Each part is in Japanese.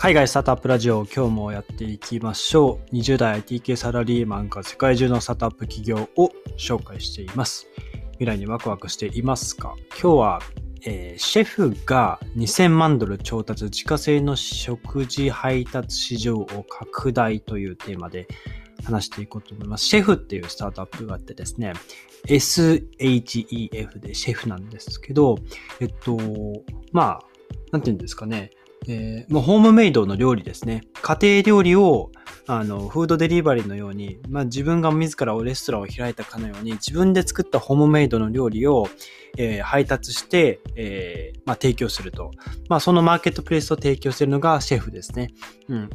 海外スタートアップラジオ今日もやっていきましょう。20代 IT 系サラリーマンが世界中のスタートアップ企業を紹介しています。未来にワクワクしていますか？今日は、えー、シェフが2000万ドル調達自家製の食事配達市場を拡大というテーマで話していこうと思います。シェフっていうスタートアップがあってですね、SHEF でシェフなんですけど、えっと、まあ、なんていうんですかね、えー、もうホームメイドの料理ですね。家庭料理をあのフードデリバリーのように、まあ、自分が自らレストランを開いたかのように自分で作ったホームメイドの料理を、えー、配達して、えーまあ、提供すると。まあ、そのマーケットプレイスを提供しているのがシェフですね。うん。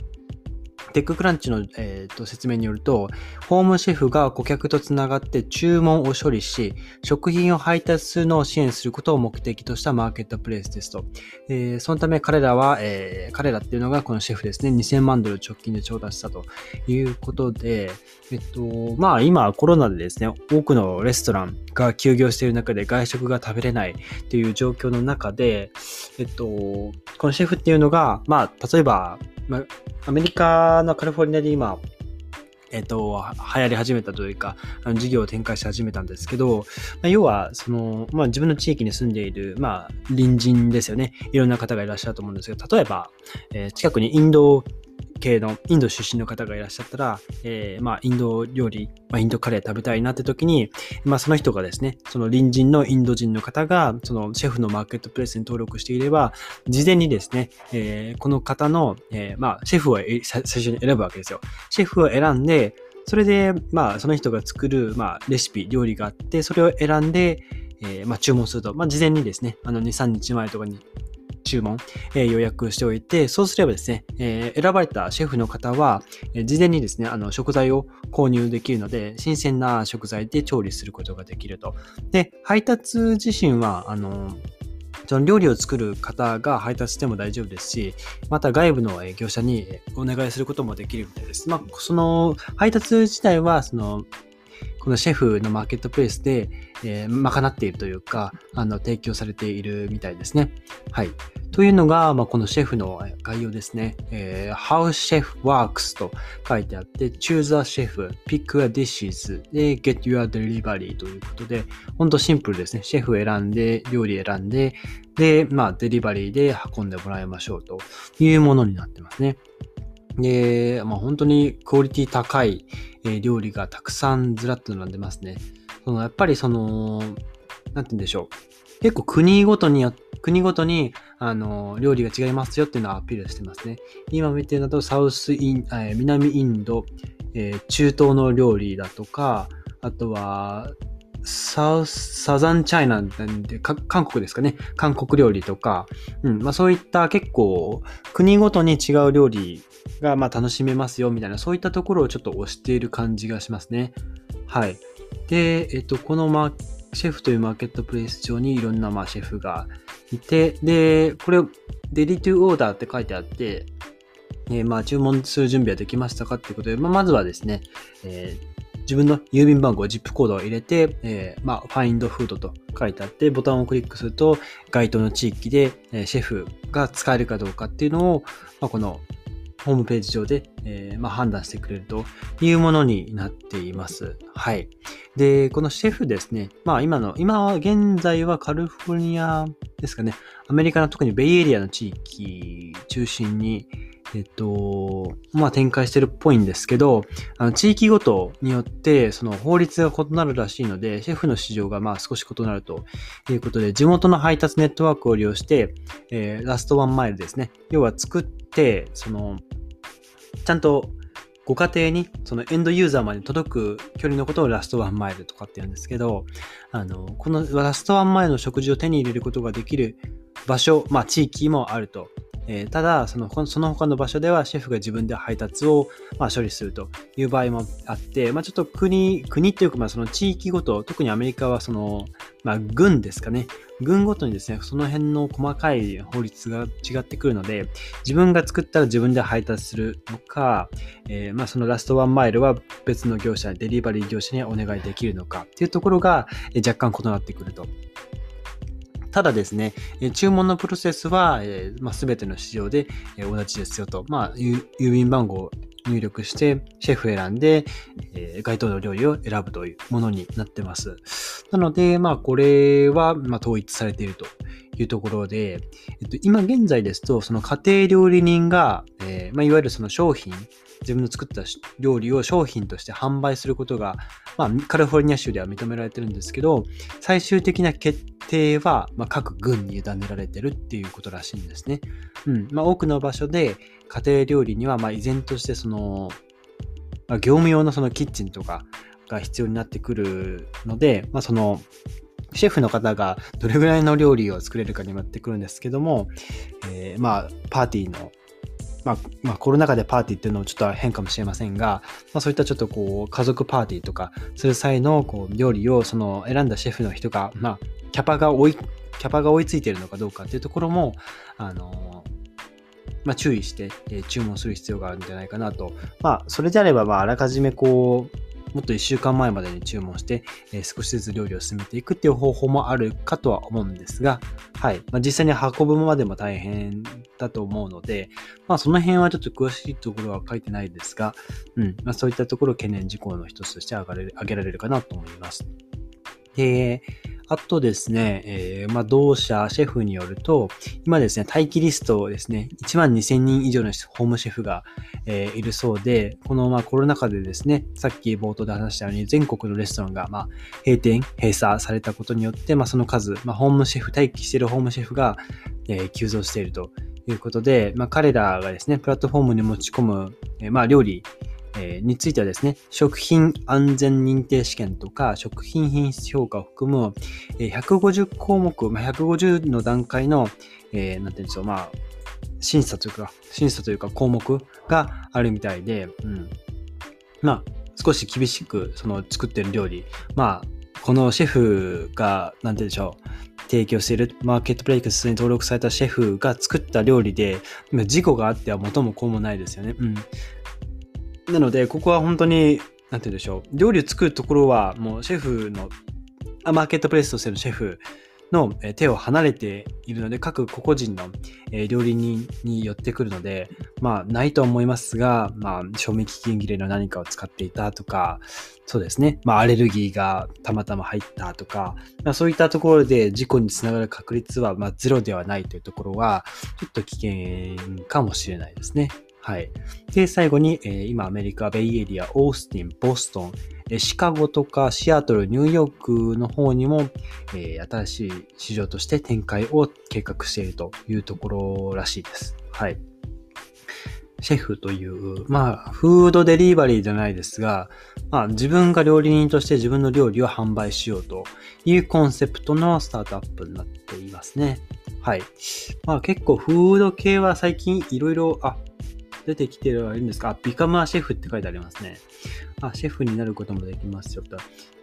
テッククランチの、えーと、説明によると、ホームシェフが顧客とつながって注文を処理し、食品を配達するのを支援することを目的としたマーケットプレイスですと。えー、そのため彼らは、えー、彼らっていうのがこのシェフですね、2000万ドル直近で調達したということで、えっと、まあ今コロナでですね、多くのレストランが休業している中で外食が食べれないっていう状況の中で、えっと、このシェフっていうのが、まあ例えば、まあ、アメリカのカリフォルニアで今、えっと、流行り始めたというか、あの事業を展開し始めたんですけど、まあ、要は、その、まあ、自分の地域に住んでいる、まあ、隣人ですよね。いろんな方がいらっしゃると思うんですけど、例えば、えー、近くにインド系のインド出身の方がいらっしゃったら、えー、まあ、インド料理、まあ、インドカレー食べたいなって時に、まあ、その人がですね、その隣人のインド人の方が、そのシェフのマーケットプレスに登録していれば、事前にですね、えー、この方の、えー、まあ、シェフを最初に選ぶわけですよ。シェフを選んで、それで、まあ、その人が作る、まあ、レシピ、料理があって、それを選んで、えー、まあ、注文すると、まあ、事前にですね、あの、2、3日前とかに注文、えー、予約しておいて、そうすればですね、えー、選ばれたシェフの方は、え、事前にですね、あの食材を購入できるので、新鮮な食材で調理することができると。で、配達自身は、あの、その料理を作る方が配達しても大丈夫ですし、また外部の業者にお願いすることもできるみたいです。まあ、その配達自体は、そのこのシェフのマーケットプレイスで、えー、賄っているというか、あの、提供されているみたいですね。はい。というのが、まあ、このシェフの概要ですね。えー、How Chef Works と書いてあって、Choose a Chef, Pick a Dishes で Get Your Delivery ということで、ほんとシンプルですね。シェフ選んで、料理選んで、で、まあ、デリバリーで運んでもらいましょうというものになってますね。で、まあ、本当にクオリティ高い、え料理がたくさんずらっと並んでますね。そのやっぱりその、なんて言うんでしょう。結構国ごとに国ごとに、あの、料理が違いますよっていうのをアピールしてますね。今見てるのと、サウスイン、え南インド、え、中東の料理だとか、あとは、サ、サザンチャイナなんで、韓国ですかね。韓国料理とか、うん、まあそういった結構、国ごとに違う料理がまあ楽しめますよみたいな、そういったところをちょっと推している感じがしますね。はい。で、えっと、このマシェフというマーケットプレイス上にいろんなまあシェフがいて、で、これ、デリトゥオーダーって書いてあって、えー、まあ注文する準備はできましたかっていうことで、まあ、まずはですね、えー自分の郵便番号、ZIP コードを入れて、えー、まあ、Find Food と書いてあって、ボタンをクリックすると、該当の地域で、えー、シェフが使えるかどうかっていうのを、まあ、このホームページ上で、えー、まあ、判断してくれるというものになっています。はい。で、このシェフですね。まあ今の、今は現在はカリフォルニアですかね。アメリカの特にベイエリアの地域中心に、えっと、まあ展開してるっぽいんですけど、あの地域ごとによってその法律が異なるらしいので、シェフの市場がまあ少し異なるということで、地元の配達ネットワークを利用して、えー、ラストワンマイルですね。要は作って、そのちゃんとご家庭にそのエンドユーザーまで届く距離のことをラストワンマイルとかって言うんですけど、あの、このラストワンマイルの食事を手に入れることができる場所、まあ地域もあるとえー、ただその、その他の場所ではシェフが自分で配達を、まあ、処理するという場合もあって、まあ、ちょっと国、国っていうか、まあ、その地域ごと、特にアメリカはその、まあ、軍ですかね。軍ごとにですね、その辺の細かい法律が違ってくるので、自分が作ったら自分で配達するのか、えー、まあ、そのラストワンマイルは別の業者、デリバリー業者にお願いできるのかっていうところが若干異なってくると。ただですね、え注文のプロセスは、えまあ、全ての市場で、え同じですよと、まあ、郵便番号を入力して、シェフ選んで、え、該当の料理を選ぶというものになってます。なので、まあ、これは、まあ、統一されているというところで、えっと、今現在ですと、その家庭料理人が、えー、まあ、いわゆるその商品、自分の作った料理を商品として販売することが、まあ、カリフォルニア州では認められてるんですけど、最終的な決定は、まあ、各軍に委ねられてるっていうことらしいんですね。うん。まあ、多くの場所で家庭料理には、まあ、依然としてその、まあ、業務用のそのキッチンとかが必要になってくるので、まあ、その、シェフの方がどれぐらいの料理を作れるかにもってくるんですけども、えー、まあ、パーティーのまあ、まあ、コロナ禍でパーティーっていうのもちょっと変かもしれませんが、まあ、そういったちょっとこう、家族パーティーとかする際のこう料理をその選んだシェフの人が、まあ、キャパが追い、キャパが追いついてるのかどうかっていうところも、あのまあ、注意して、え、注文する必要があるんじゃないかなと。まあ、それであれば、まあ、あらかじめこう、もっと1週間前までに注文して、えー、少しずつ料理を進めていくっていう方法もあるかとは思うんですが、はい。まあ、実際に運ぶまでも大変だと思うので、まあその辺はちょっと詳しいところは書いてないですが、うん。まあそういったところ懸念事項の一つとして挙げられるかなと思います。で、あとですね、えー、まあ、同社、シェフによると、今ですね、待機リストですね、1万2000人以上のホームシェフが、えー、いるそうで、この、まあ、コロナ禍でですね、さっき冒頭で話したように、全国のレストランが、まあ、閉店、閉鎖されたことによって、まあ、その数、まあ、ホームシェフ、待機しているホームシェフが、えー、急増しているということで、まあ、彼らがですね、プラットフォームに持ち込む、えー、まあ、料理、えについてはですね、食品安全認定試験とか、食品品質評価を含む、え150項目、まあ、150の段階の、えー、なんていうんでしょう、まあ、審査というか、審査というか項目があるみたいで、うん。まあ、少し厳しく、その作ってる料理、まあ、このシェフが、なんて言うんでしょう、提供しているマーケットプレイクスに登録されたシェフが作った料理で、事故があっては元も子もないですよね。うん。なので、ここは本当に、なんて言うんでしょう。料理を作るところは、もうシェフの、マーケットプレイスとしてのシェフの手を離れているので、各個々人の料理人に寄ってくるので、まあ、ないと思いますが、まあ、賞味期限切れの何かを使っていたとか、そうですね。まあ、アレルギーがたまたま入ったとか、まあ、そういったところで事故につながる確率は、まあ、ゼロではないというところは、ちょっと危険かもしれないですね。はい。で、最後に、えー、今アメリカ、ベイエリア、オースティン、ボストン、えー、シカゴとかシアトル、ニューヨークの方にも、えー、新しい市場として展開を計画しているというところらしいです。はい。シェフという、まあ、フードデリバリーじゃないですが、まあ、自分が料理人として自分の料理を販売しようというコンセプトのスタートアップになっていますね。はい。まあ結構フード系は最近いろいろ、あ、出てきてはいるんですかあ、ビカムアシェフって書いてありますね。あ、シェフになることもできますよと。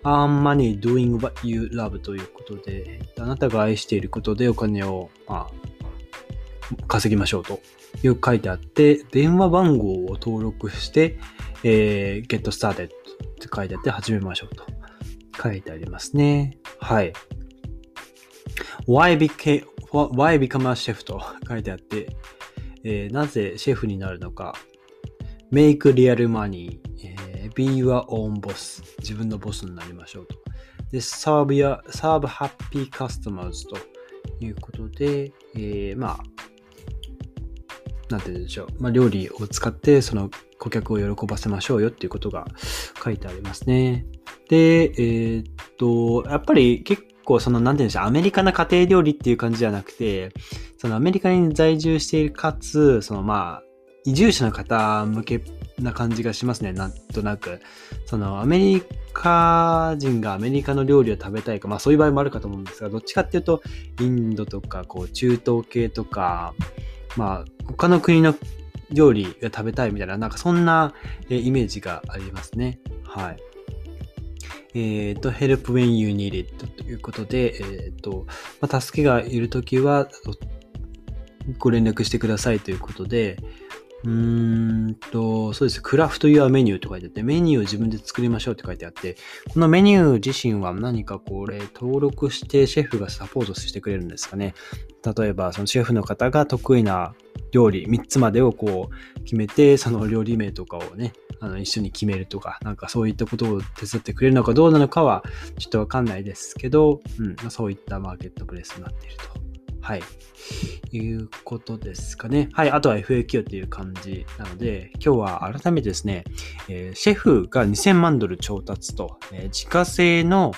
earn money doing what you love ということで、あなたが愛していることでお金を、まあ、稼ぎましょうという書いてあって、電話番号を登録して、えー、get started って書いてあって始めましょうと書いてありますね。はい。why, became, why become a chef と書いてあって、えー、なぜシェフになるのか、make real money、えー、be your own boss、自分のボスになりましょうと。で、serve, your, serve happy customers ということで、えー、まあ、なんて言うんでしょう。まあ、料理を使ってその顧客を喜ばせましょうよっていうことが書いてありますね。で、えー、っと、やっぱり結構その、なんて言うんでしょう、アメリカな家庭料理っていう感じじゃなくて、そのアメリカに在住しているかつ、そのまあ、移住者の方向けな感じがしますね、なんとなく。そのアメリカ人がアメリカの料理を食べたいか、まあそういう場合もあるかと思うんですが、どっちかっていうと、インドとか、こう、中東系とか、まあ、他の国の料理が食べたいみたいな、なんかそんなイメージがありますね。はい。えっ、ー、と、help when you need it ということで、えっ、ー、と、まあ、助けがいるときは、ご連絡してくださいということで、うーんと、そうです。クラフトユアメニューと書いてあって、メニューを自分で作りましょうって書いてあって、このメニュー自身は何かこれ登録してシェフがサポートしてくれるんですかね。例えば、そのシェフの方が得意な料理3つまでをこう決めて、その料理名とかをね、あの一緒に決めるとか、なんかそういったことを手伝ってくれるのかどうなのかはちょっとわかんないですけど、うん、そういったマーケットプレイスになっていると。はい。いうことですかね。はい。あとは FAQ っていう感じなので、今日は改めてですね、えー、シェフが2000万ドル調達と、えー、自家製の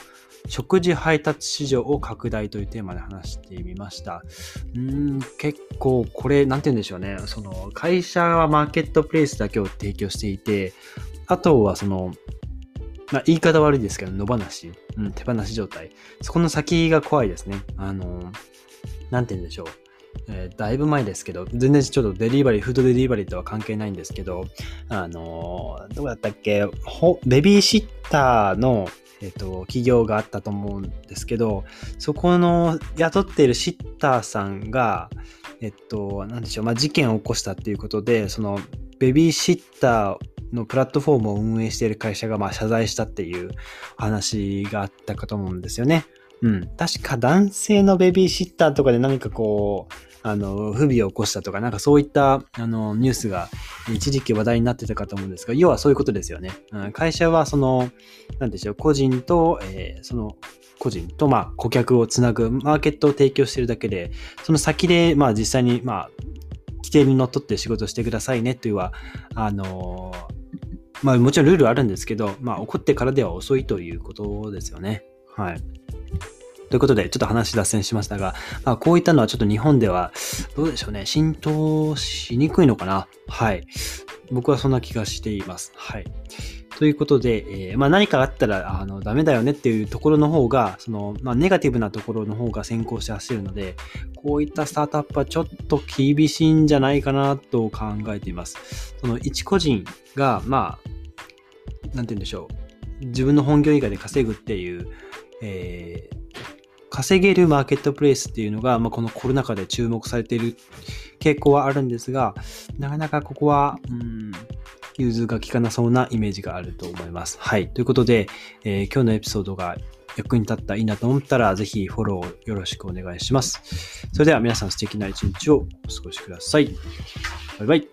食事配達市場を拡大というテーマで話してみました。うん、結構これ、なんて言うんでしょうね。その会社はマーケットプレイスだけを提供していて、あとはその、まあ、言い方悪いですけど、野放し、うん、手放し状態。そこの先が怖いですね。あの、なんて言うんでしょう。えー、だいぶ前ですけど、全然ちょっとデリバリー、フードデリバリーとは関係ないんですけど、あのー、どうだったっけ？ベビーシッターの、えっ、ー、と、企業があったと思うんですけど、そこの雇っているシッターさんが、えっと、なんでしょう、まあ、事件を起こしたっていうことで、その、ベビーシッターのプラットフォームを運営している会社が、まあ、謝罪したっていう話があったかと思うんですよね。うん。確か男性のベビーシッターとかで何かこう、あの、不備を起こしたとか、なんかそういった、あの、ニュースが一時期話題になってたかと思うんですが、要はそういうことですよね。うん、会社はその、なんでしょう、個人と、えー、その、個人と、まあ、顧客をつなぐマーケットを提供してるだけで、その先で、まあ、実際に、まあ、規定にのっとって仕事してくださいねというは、あのまあ、もちろんルールあるんですけど、まあ、起こってからでは遅いということですよね。はい。ということで、ちょっと話脱線しましたが、まあ、こういったのはちょっと日本では、どうでしょうね、浸透しにくいのかな。はい。僕はそんな気がしています。はい。ということで、えー、まあ、何かあったらあのダメだよねっていうところの方が、そのまあ、ネガティブなところの方が先行して走るので、こういったスタートアップはちょっと厳しいんじゃないかなと考えています。その一個人が、まあ、なんて言うんでしょう。自分の本業以外で稼ぐっていう、えー、稼げるマーケットプレイスっていうのが、まあ、このコロナ禍で注目されている傾向はあるんですが、なかなかここは、うん、融通が効かなそうなイメージがあると思います。はい。ということで、えー、今日のエピソードが役に立ったらいいなと思ったら、ぜひフォローよろしくお願いします。それでは皆さん素敵な一日をお過ごしください。バイバイ。